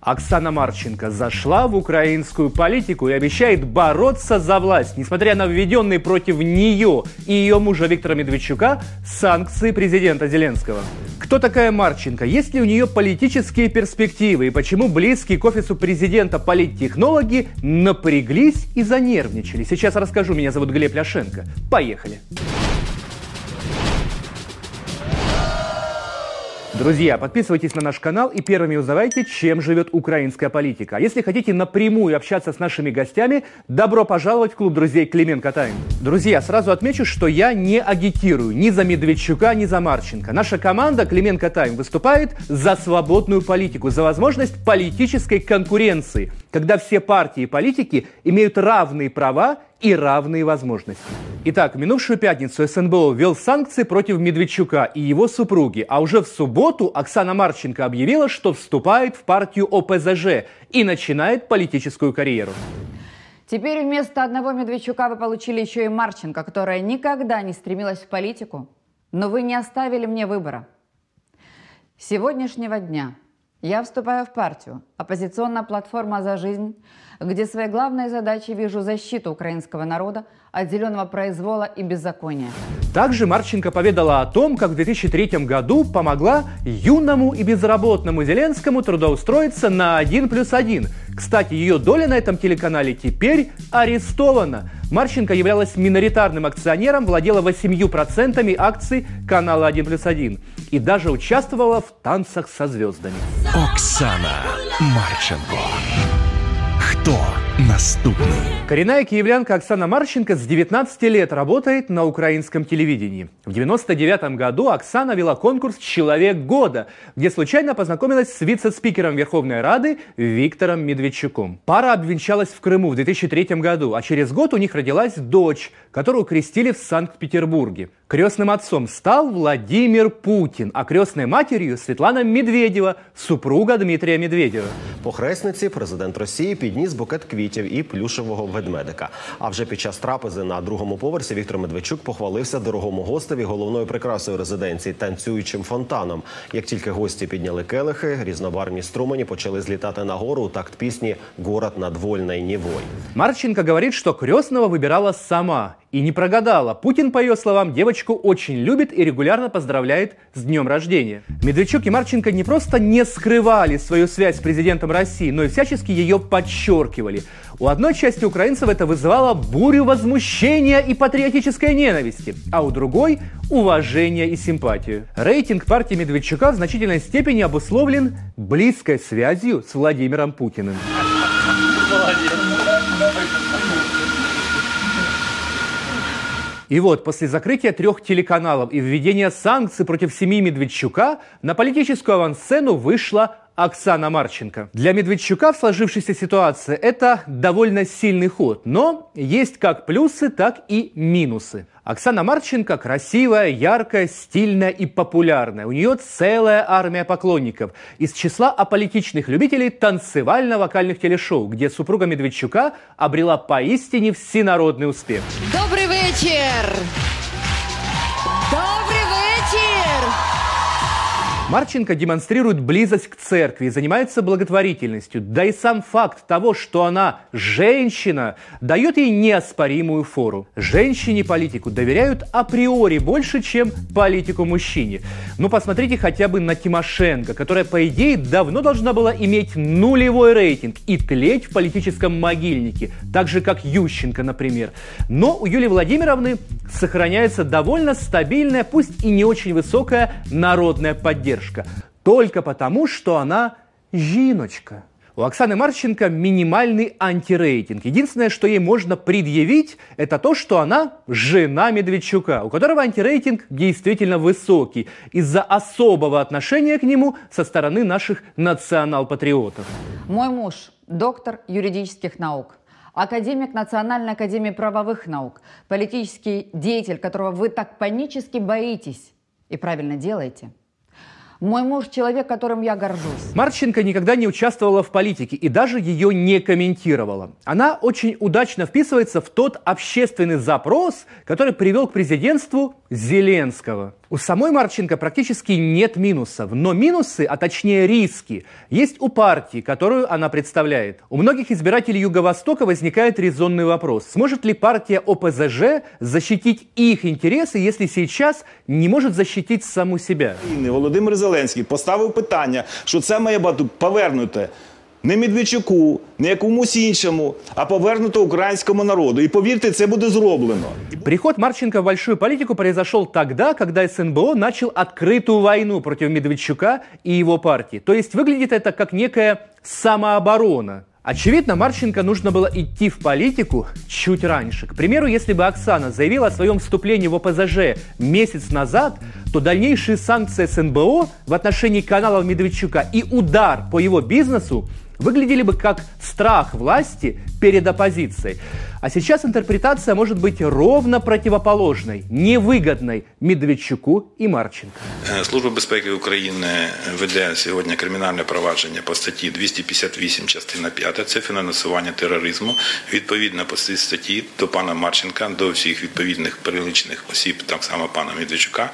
Оксана Марченко зашла в украинскую политику и обещает бороться за власть, несмотря на введенные против нее и ее мужа Виктора Медведчука санкции президента Зеленского. Кто такая Марченко? Есть ли у нее политические перспективы? И почему близкие к офису президента политтехнологи напряглись и занервничали? Сейчас расскажу. Меня зовут Глеб Ляшенко. Поехали. Друзья, подписывайтесь на наш канал и первыми узнавайте, чем живет украинская политика. А если хотите напрямую общаться с нашими гостями, добро пожаловать в клуб друзей Клименко Тайм. Друзья, сразу отмечу, что я не агитирую ни за Медведчука, ни за Марченко. Наша команда Клименко Тайм выступает за свободную политику, за возможность политической конкуренции, когда все партии и политики имеют равные права и равные возможности. Итак, минувшую пятницу СНБО ввел санкции против Медведчука и его супруги, а уже в субботу Оксана Марченко объявила, что вступает в партию ОПЗЖ и начинает политическую карьеру. Теперь вместо одного Медведчука вы получили еще и Марченко, которая никогда не стремилась в политику. Но вы не оставили мне выбора. С сегодняшнего дня я вступаю в партию «Оппозиционная платформа за жизнь», где своей главной задачей вижу защиту украинского народа от зеленого произвола и беззакония. Также Марченко поведала о том, как в 2003 году помогла юному и безработному Зеленскому трудоустроиться на 1 плюс 1. Кстати, ее доля на этом телеканале теперь арестована. Марченко являлась миноритарным акционером, владела 8% акций канала 1 плюс 1 и даже участвовала в «Танцах со звездами». Оксана Марченко. Кто наступный? Коренная киевлянка Оксана Марченко с 19 лет работает на украинском телевидении. В 99 году Оксана вела конкурс «Человек года», где случайно познакомилась с вице-спикером Верховной Рады Виктором Медведчуком. Пара обвенчалась в Крыму в 2003 году, а через год у них родилась дочь, которую крестили в Санкт-Петербурге. Крестным отцом стал Владимир Путин, а крестной матерью Светлана Медведева, супруга Дмитрия Медведева. По хресниці президент Росії підніс букет квітів і плюшевого ведмедика. А вже під час трапези на другому поверсі Віктор Медведчук похвалився дорогому гостеві головною прикрасою резиденції танцюючим фонтаном. Як тільки гості підняли келихи, різнобарвні струмені почали злітати нагору у такт пісні «Город над вольной Невой». Марченко говорит, что крестного выбирала сама и не прогадала. Путин, по ее словам, девочку очень любит и регулярно поздравляет с днем рождения. Медведчук и Марченко не просто не скрывали свою связь с президентом России, но и всячески ее подчеркивали. У одной части украинцев это вызывало бурю возмущения и патриотической ненависти, а у другой – уважение и симпатию. Рейтинг партии Медведчука в значительной степени обусловлен близкой связью с Владимиром Путиным. И вот после закрытия трех телеканалов и введения санкций против семьи Медведчука на политическую авансцену вышла Оксана Марченко. Для Медведчука в сложившейся ситуации это довольно сильный ход, но есть как плюсы, так и минусы. Оксана Марченко красивая, яркая, стильная и популярная. У нее целая армия поклонников из числа аполитичных любителей танцевально-вокальных телешоу, где супруга Медведчука обрела поистине всенародный успех. Добрый вечер! Марченко демонстрирует близость к церкви занимается благотворительностью. Да и сам факт того, что она женщина, дает ей неоспоримую фору. Женщине-политику доверяют априори больше, чем политику-мужчине. Ну, посмотрите хотя бы на Тимошенко, которая, по идее, давно должна была иметь нулевой рейтинг и тлеть в политическом могильнике, так же, как Ющенко, например. Но у Юлии Владимировны сохраняется довольно стабильная, пусть и не очень высокая народная поддержка. Только потому, что она жиночка. У Оксаны Марченко минимальный антирейтинг. Единственное, что ей можно предъявить, это то, что она жена Медведчука, у которого антирейтинг действительно высокий из-за особого отношения к нему со стороны наших национал-патриотов. Мой муж – доктор юридических наук, академик Национальной академии правовых наук, политический деятель, которого вы так панически боитесь и правильно делаете. Мой муж – человек, которым я горжусь. Марченко никогда не участвовала в политике и даже ее не комментировала. Она очень удачно вписывается в тот общественный запрос, который привел к президентству Зеленского. У самой Марченко практически нет минусов, но минусы, а точнее риски, есть у партии, которую она представляет. У многих избирателей Юго-Востока возникает резонный вопрос. Сможет ли партия ОПЗЖ защитить их интересы, если сейчас не может защитить саму себя? Володимир Зеленський поставив питання, що це має бути повернуте не Медведчуку, не якомусь іншому, а повернуто українському народу. І повірте, це буде зроблено. Приход Марченко в большую политику произошел тогда, когда СНБО начал открытую войну против Медведчука и его партии. То есть выглядит это как некая самооборона. Очевидно, Марченко нужно было идти в политику чуть раньше. К примеру, если бы Оксана заявила о своем вступлении в ОПЗЖ месяц назад, то дальнейшие санкции СНБО в отношении каналов Медведчука и удар по его бизнесу выглядели бы как страх власти перед оппозицией. А сейчас интерпретация может быть ровно противоположной, невыгодной Медведчуку і Марченко. Е, Служба безпеки України веде сьогодні кримінальне провадження по статті 258, частина 5, це фінансування тероризму. Відповідно по цій статті до пана Марченка, до всіх відповідних перелічених осіб, так само пана Медведчука,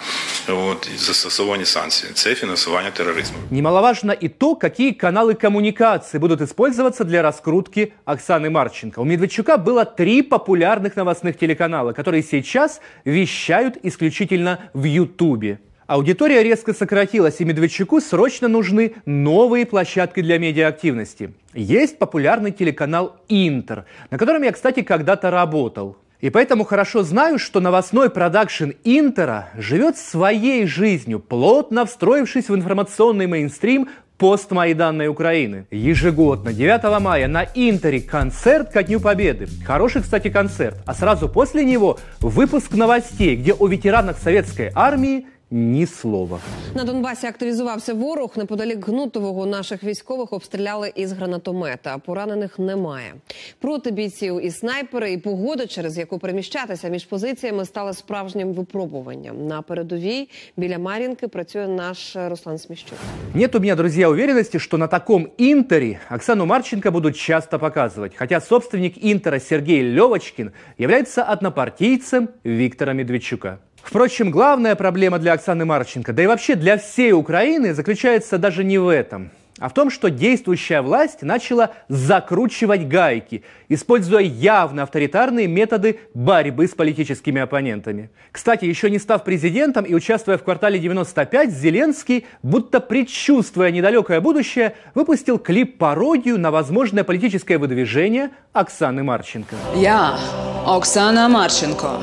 от, застосовані санкції. Це фінансування тероризму. Немаловажно и то, какие каналы коммуникации будут использоваться для раскрутки Оксаны Марченко. У Медведчука было три популярных новостных телеканала, которые сейчас вещают исключительно в Ютубе. Аудитория резко сократилась, и Медведчуку срочно нужны новые площадки для медиаактивности. Есть популярный телеканал «Интер», на котором я, кстати, когда-то работал. И поэтому хорошо знаю, что новостной продакшн Интера живет своей жизнью, плотно встроившись в информационный мейнстрим постмайданной Украины. Ежегодно, 9 мая, на Интере концерт ко Дню Победы. Хороший, кстати, концерт. А сразу после него выпуск новостей, где о ветеранах советской армии ни слова. На Донбасі активізувався ворог. Неподалік Гнутового наших військових обстріляли із гранатомета. Поранених немає. Проти бійців і снайпери, і погода, через яку переміщатися між позиціями, стали справжнім випробуванням. На передовій біля Мар'їнки працює наш Руслан Сміщук. Нет у меня, друзья, уверенности, что на таком Интере Оксану Марченко будут часто показывать, хотя собственник Интера Сергей Левочкин является однопартийцем Виктора Медведчука. Впрочем, главная проблема для Оксаны Марченко, да и вообще для всей Украины, заключается даже не в этом, а в том, что действующая власть начала закручивать гайки, используя явно авторитарные методы борьбы с политическими оппонентами. Кстати, еще не став президентом и участвуя в квартале 95, Зеленский, будто предчувствуя недалекое будущее, выпустил клип-пародию на возможное политическое выдвижение Оксаны Марченко. Я, Оксана Марченко,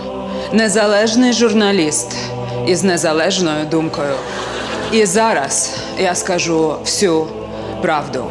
незалежний журналіст із незалежною думкою. І зараз я скажу всю правду.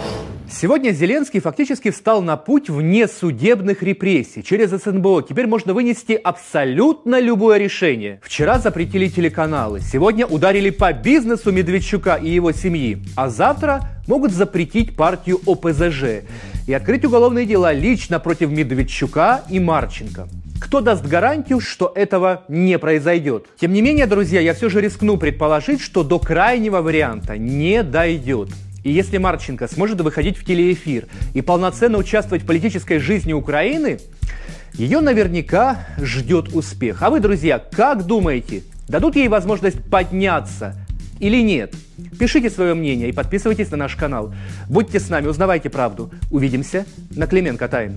Сегодня Зеленский фактически встал на путь внесудебных репрессий. Через СНБО теперь можно вынести абсолютно любое решение. Вчера запретили телеканалы, сегодня ударили по бизнесу Медведчука и его семьи, а завтра могут запретить партию ОПЗЖ и открыть уголовные дела лично против Медведчука и Марченко. Кто даст гарантию, что этого не произойдет? Тем не менее, друзья, я все же рискну предположить, что до крайнего варианта не дойдет. И если Марченко сможет выходить в телеэфир и полноценно участвовать в политической жизни Украины, ее наверняка ждет успех. А вы, друзья, как думаете, дадут ей возможность подняться или нет? Пишите свое мнение и подписывайтесь на наш канал. Будьте с нами, узнавайте правду. Увидимся на Клименко Тайм.